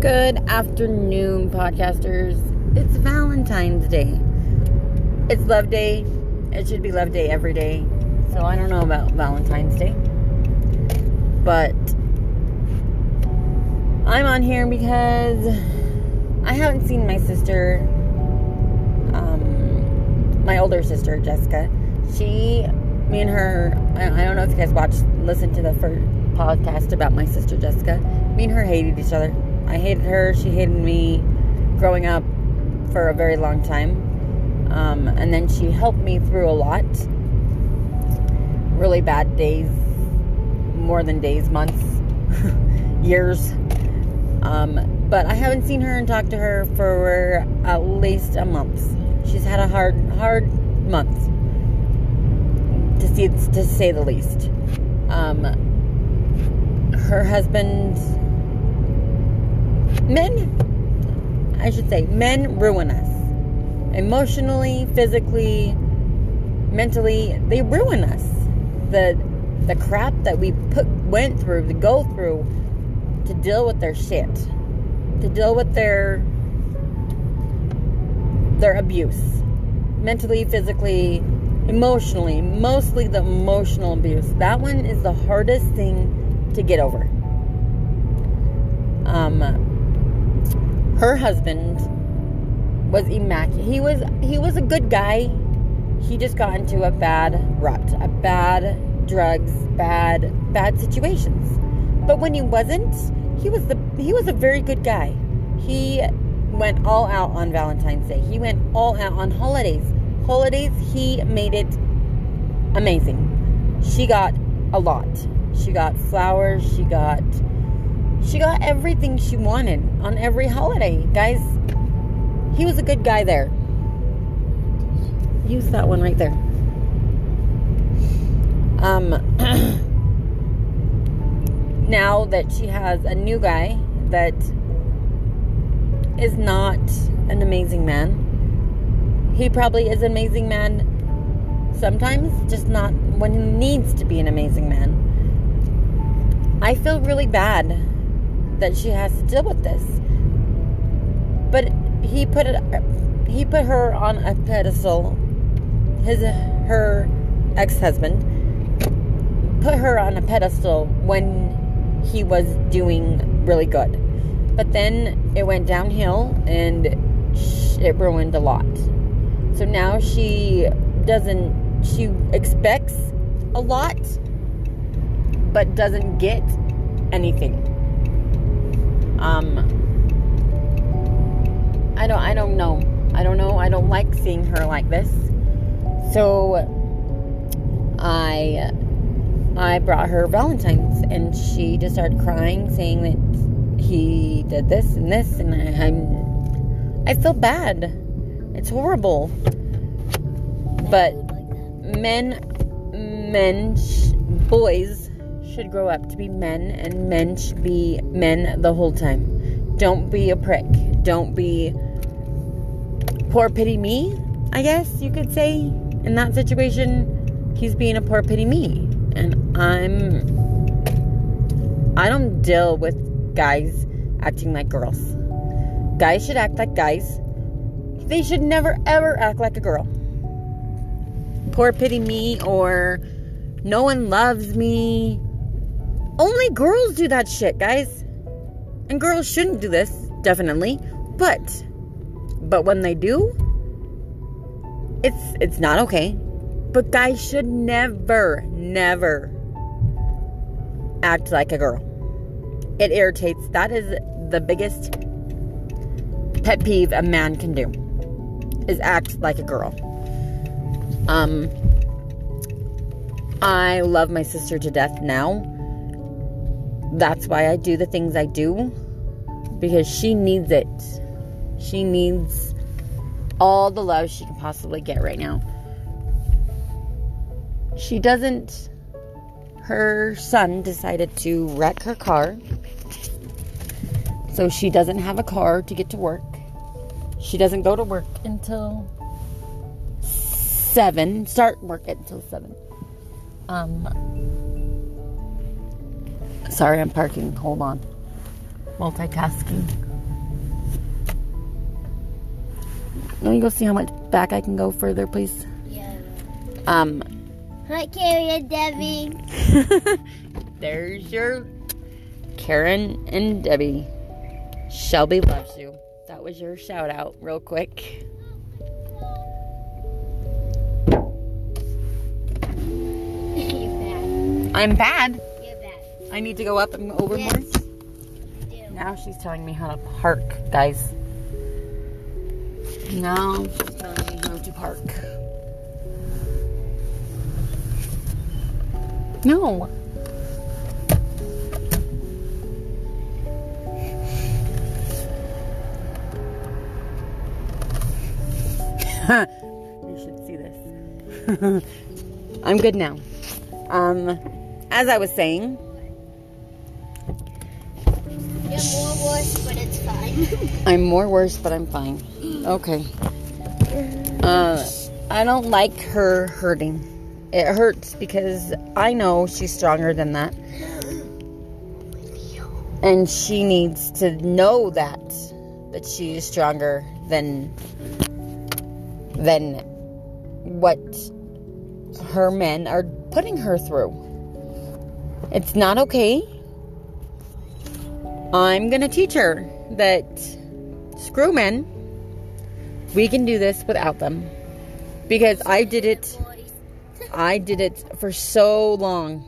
Good afternoon, podcasters. It's Valentine's Day. It's Love Day. It should be Love Day every day. So I don't know about Valentine's Day. But I'm on here because I haven't seen my sister, um, my older sister, Jessica. She, me and her, I, I don't know if you guys watched, listened to the first podcast about my sister, Jessica. Me and her hated each other I hated her. She hated me growing up for a very long time. Um, and then she helped me through a lot. Really bad days, more than days, months, years. Um, but I haven't seen her and talked to her for at least a month. She's had a hard, hard month, to see to say the least. Um, her husband men, I should say, men ruin us. Emotionally, physically, mentally, they ruin us. The the crap that we put went through to go through to deal with their shit. To deal with their their abuse. Mentally, physically, emotionally, mostly the emotional abuse. That one is the hardest thing to get over. Um, her husband was immaculate. He was he was a good guy. He just got into a bad rut, a bad drugs, bad bad situations. But when he wasn't, he was the he was a very good guy. He went all out on Valentine's Day. He went all out on holidays. Holidays, he made it amazing. She got a lot. She got flowers, she got she got everything she wanted on every holiday. Guys, he was a good guy there. Use that one right there. Um, now that she has a new guy that is not an amazing man, he probably is an amazing man sometimes, just not when he needs to be an amazing man. I feel really bad that she has to deal with this. But he put it he put her on a pedestal. His her ex-husband put her on a pedestal when he was doing really good. But then it went downhill and it ruined a lot. So now she doesn't she expects a lot but doesn't get anything. Um, I don't, I don't know. I don't know. I don't like seeing her like this. So I, I brought her Valentine's, and she just started crying, saying that he did this and this, and I, I'm, I feel bad. It's horrible. But men, men, boys should grow up to be men, and men should be men the whole time. Don't be a prick. Don't be poor pity me, I guess you could say. In that situation, he's being a poor pity me. And I'm. I don't deal with guys acting like girls. Guys should act like guys. They should never ever act like a girl. Poor pity me or no one loves me only girls do that shit, guys. And girls shouldn't do this, definitely. But but when they do, it's it's not okay. But guys should never, never act like a girl. It irritates. That is the biggest pet peeve a man can do. Is act like a girl. Um I love my sister to death now that's why I do the things I do because she needs it. She needs all the love she can possibly get right now. She doesn't. Her son decided to wreck her car. So she doesn't have a car to get to work. She doesn't go to work until 7. Start work until 7. Um, Sorry, I'm parking. Hold on. Multitasking. Let me go see how much back I can go further, please. Yeah. Um. Hi, Carrie and Debbie. There's your Karen and Debbie. Shelby loves you. That was your shout out, real quick. I'm bad. I need to go up and over Yes. more. Now she's telling me how to park, guys. Now she's telling me how to park. No. you should see this. I'm good now. Um, as I was saying, I'm more worse, but I'm fine. Okay. Uh, I don't like her hurting. It hurts because I know she's stronger than that. And she needs to know that that she is stronger than than what her men are putting her through. It's not okay. I'm going to teach her that screw men. We can do this without them. Because I did it I did it for so long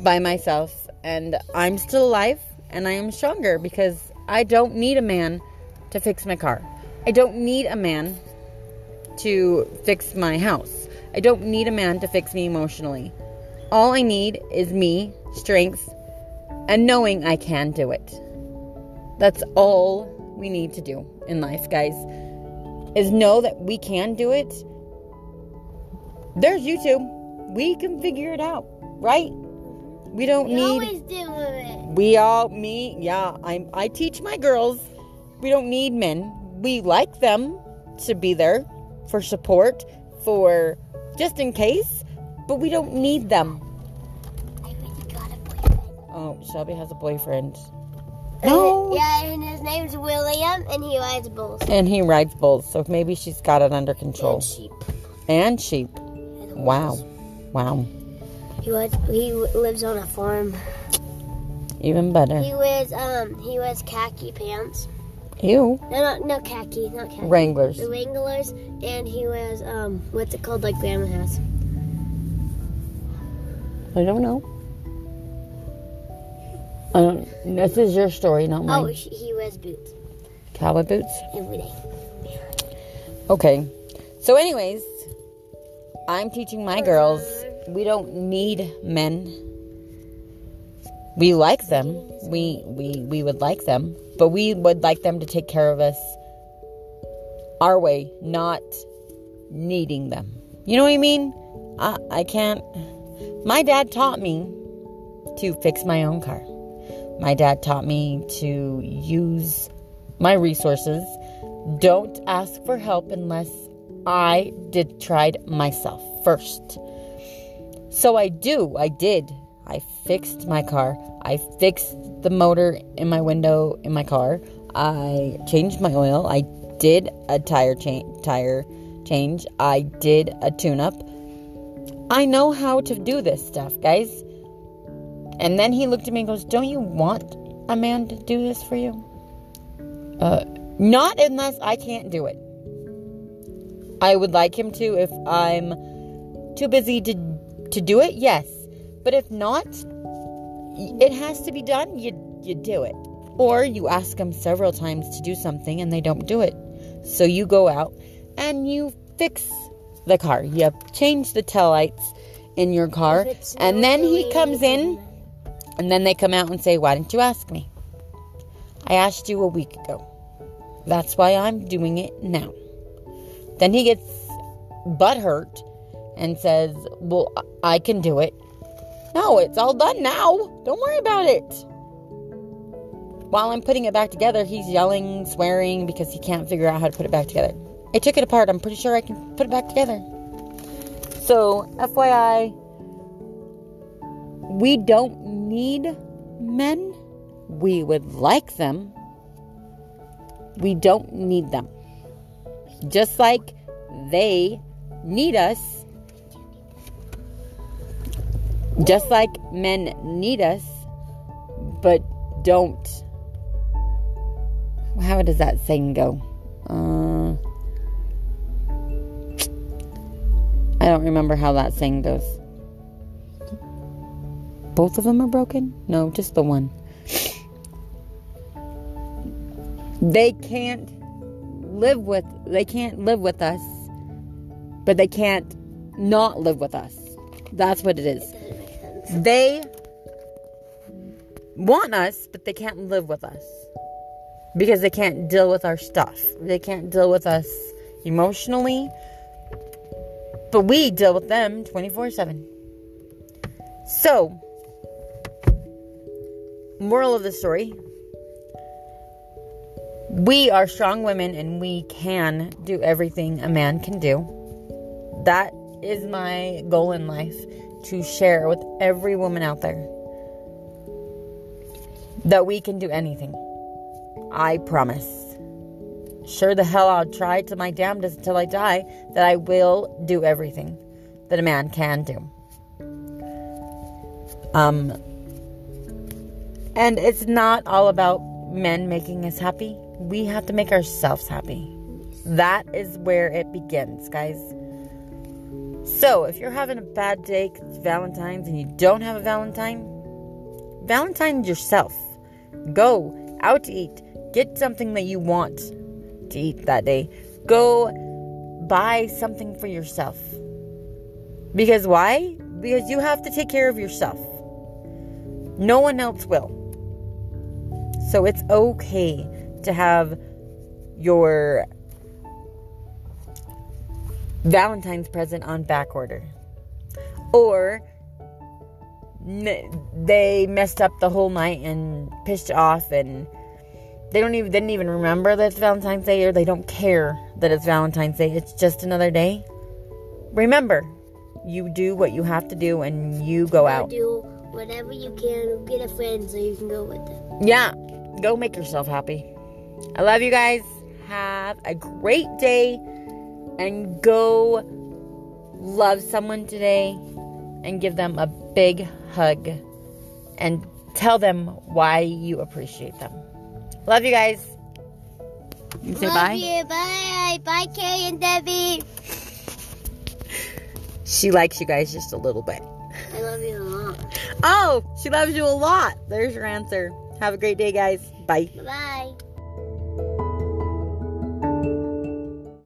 by myself and I'm still alive and I am stronger because I don't need a man to fix my car. I don't need a man to fix my house. I don't need a man to fix me emotionally. All I need is me, strength, and knowing I can do it. That's all we need to do in life, guys. Is know that we can do it. There's YouTube. We can figure it out, right? We don't You need always do it. we all me, yeah, I I teach my girls we don't need men. We like them to be there for support, for just in case, but we don't need them. I really got a boyfriend. Oh, Shelby has a boyfriend. No. Yeah, and his name's William, and he rides bulls. And he rides bulls, so maybe she's got it under control. And sheep. And sheep. And Wow. Wow. He was, he lives on a farm. Even better. He wears um he wears khaki pants. Ew. No, no, no khaki, not khaki. Wranglers. The Wranglers, and he wears um what's it called like Grandma has. I don't know. I don't. This is your story, not Oh, mine. he he wears boots Cowboy boots. every day. Okay. So, anyways, I'm teaching my girls we don't need men. We like them. We we we would like them, but we would like them to take care of us our way, not needing them. You know what I mean? I I can't. My dad taught me to fix my own car. My dad taught me to use my resources. Don't ask for help unless I did tried myself first. So I do. I did. I fixed my car. I fixed the motor in my window in my car. I changed my oil. I did a tire change. Tire change. I did a tune-up. I know how to do this stuff, guys. And then he looked at me and goes, "Don't you want a man to do this for you?" Uh, not unless I can't do it. I would like him to if I'm too busy to to do it. Yes, but if not, it has to be done. You you do it, or you ask them several times to do something and they don't do it. So you go out and you fix the car. You change the tail lights in your car, and then he comes in. And then they come out and say, "Why didn't you ask me?" I asked you a week ago. That's why I'm doing it now. Then he gets butthurt and says, Well, I can do it. No, it's all done now. Don't worry about it. While I'm putting it back together, he's yelling, swearing because he can't figure out how to put it back together. I took it apart. I'm pretty sure I can put it back together. So, FYI, we don't need men. We would like them. We don't need them. Just like they need us. Just like men need us, but don't. How does that saying go? Uh, I don't remember how that saying goes. Both of them are broken? No, just the one. They can't live with they can't live with us, but they can't not live with us. That's what it is. They want us, but they can't live with us because they can't deal with our stuff. They can't deal with us emotionally, but we deal with them 24 7. So, moral of the story we are strong women and we can do everything a man can do. That is my goal in life to share with every woman out there that we can do anything. I promise. Sure the hell I'll try to my damnedest until I die that I will do everything that a man can do. Um and it's not all about men making us happy. We have to make ourselves happy. That is where it begins, guys. So, if you're having a bad day 'cause it's Valentine's and you don't have a Valentine, Valentine yourself. Go out to eat. Get something that you want to eat that day. Go buy something for yourself. Because why? Because you have to take care of yourself. No one else will. So it's okay to have your Valentine's present on back order. Or they messed up the whole night and pissed off and they don't even didn't even remember that it's Valentine's Day or they don't care that it's Valentine's Day. It's just another day. Remember, you do what you have to do and you go Or out. do whatever you can. Get a friend so you can go with them. Yeah, go make yourself happy. I love you guys. Have a great day and go love someone today and give them a big hug and tell them why you appreciate them. Love you guys. You say Love bye. you. Bye. Bye, Kay and Debbie. She likes you guys just a little bit. I love you a lot. Oh, she loves you a lot. There's your answer. Have a great day, guys. Bye. Bye.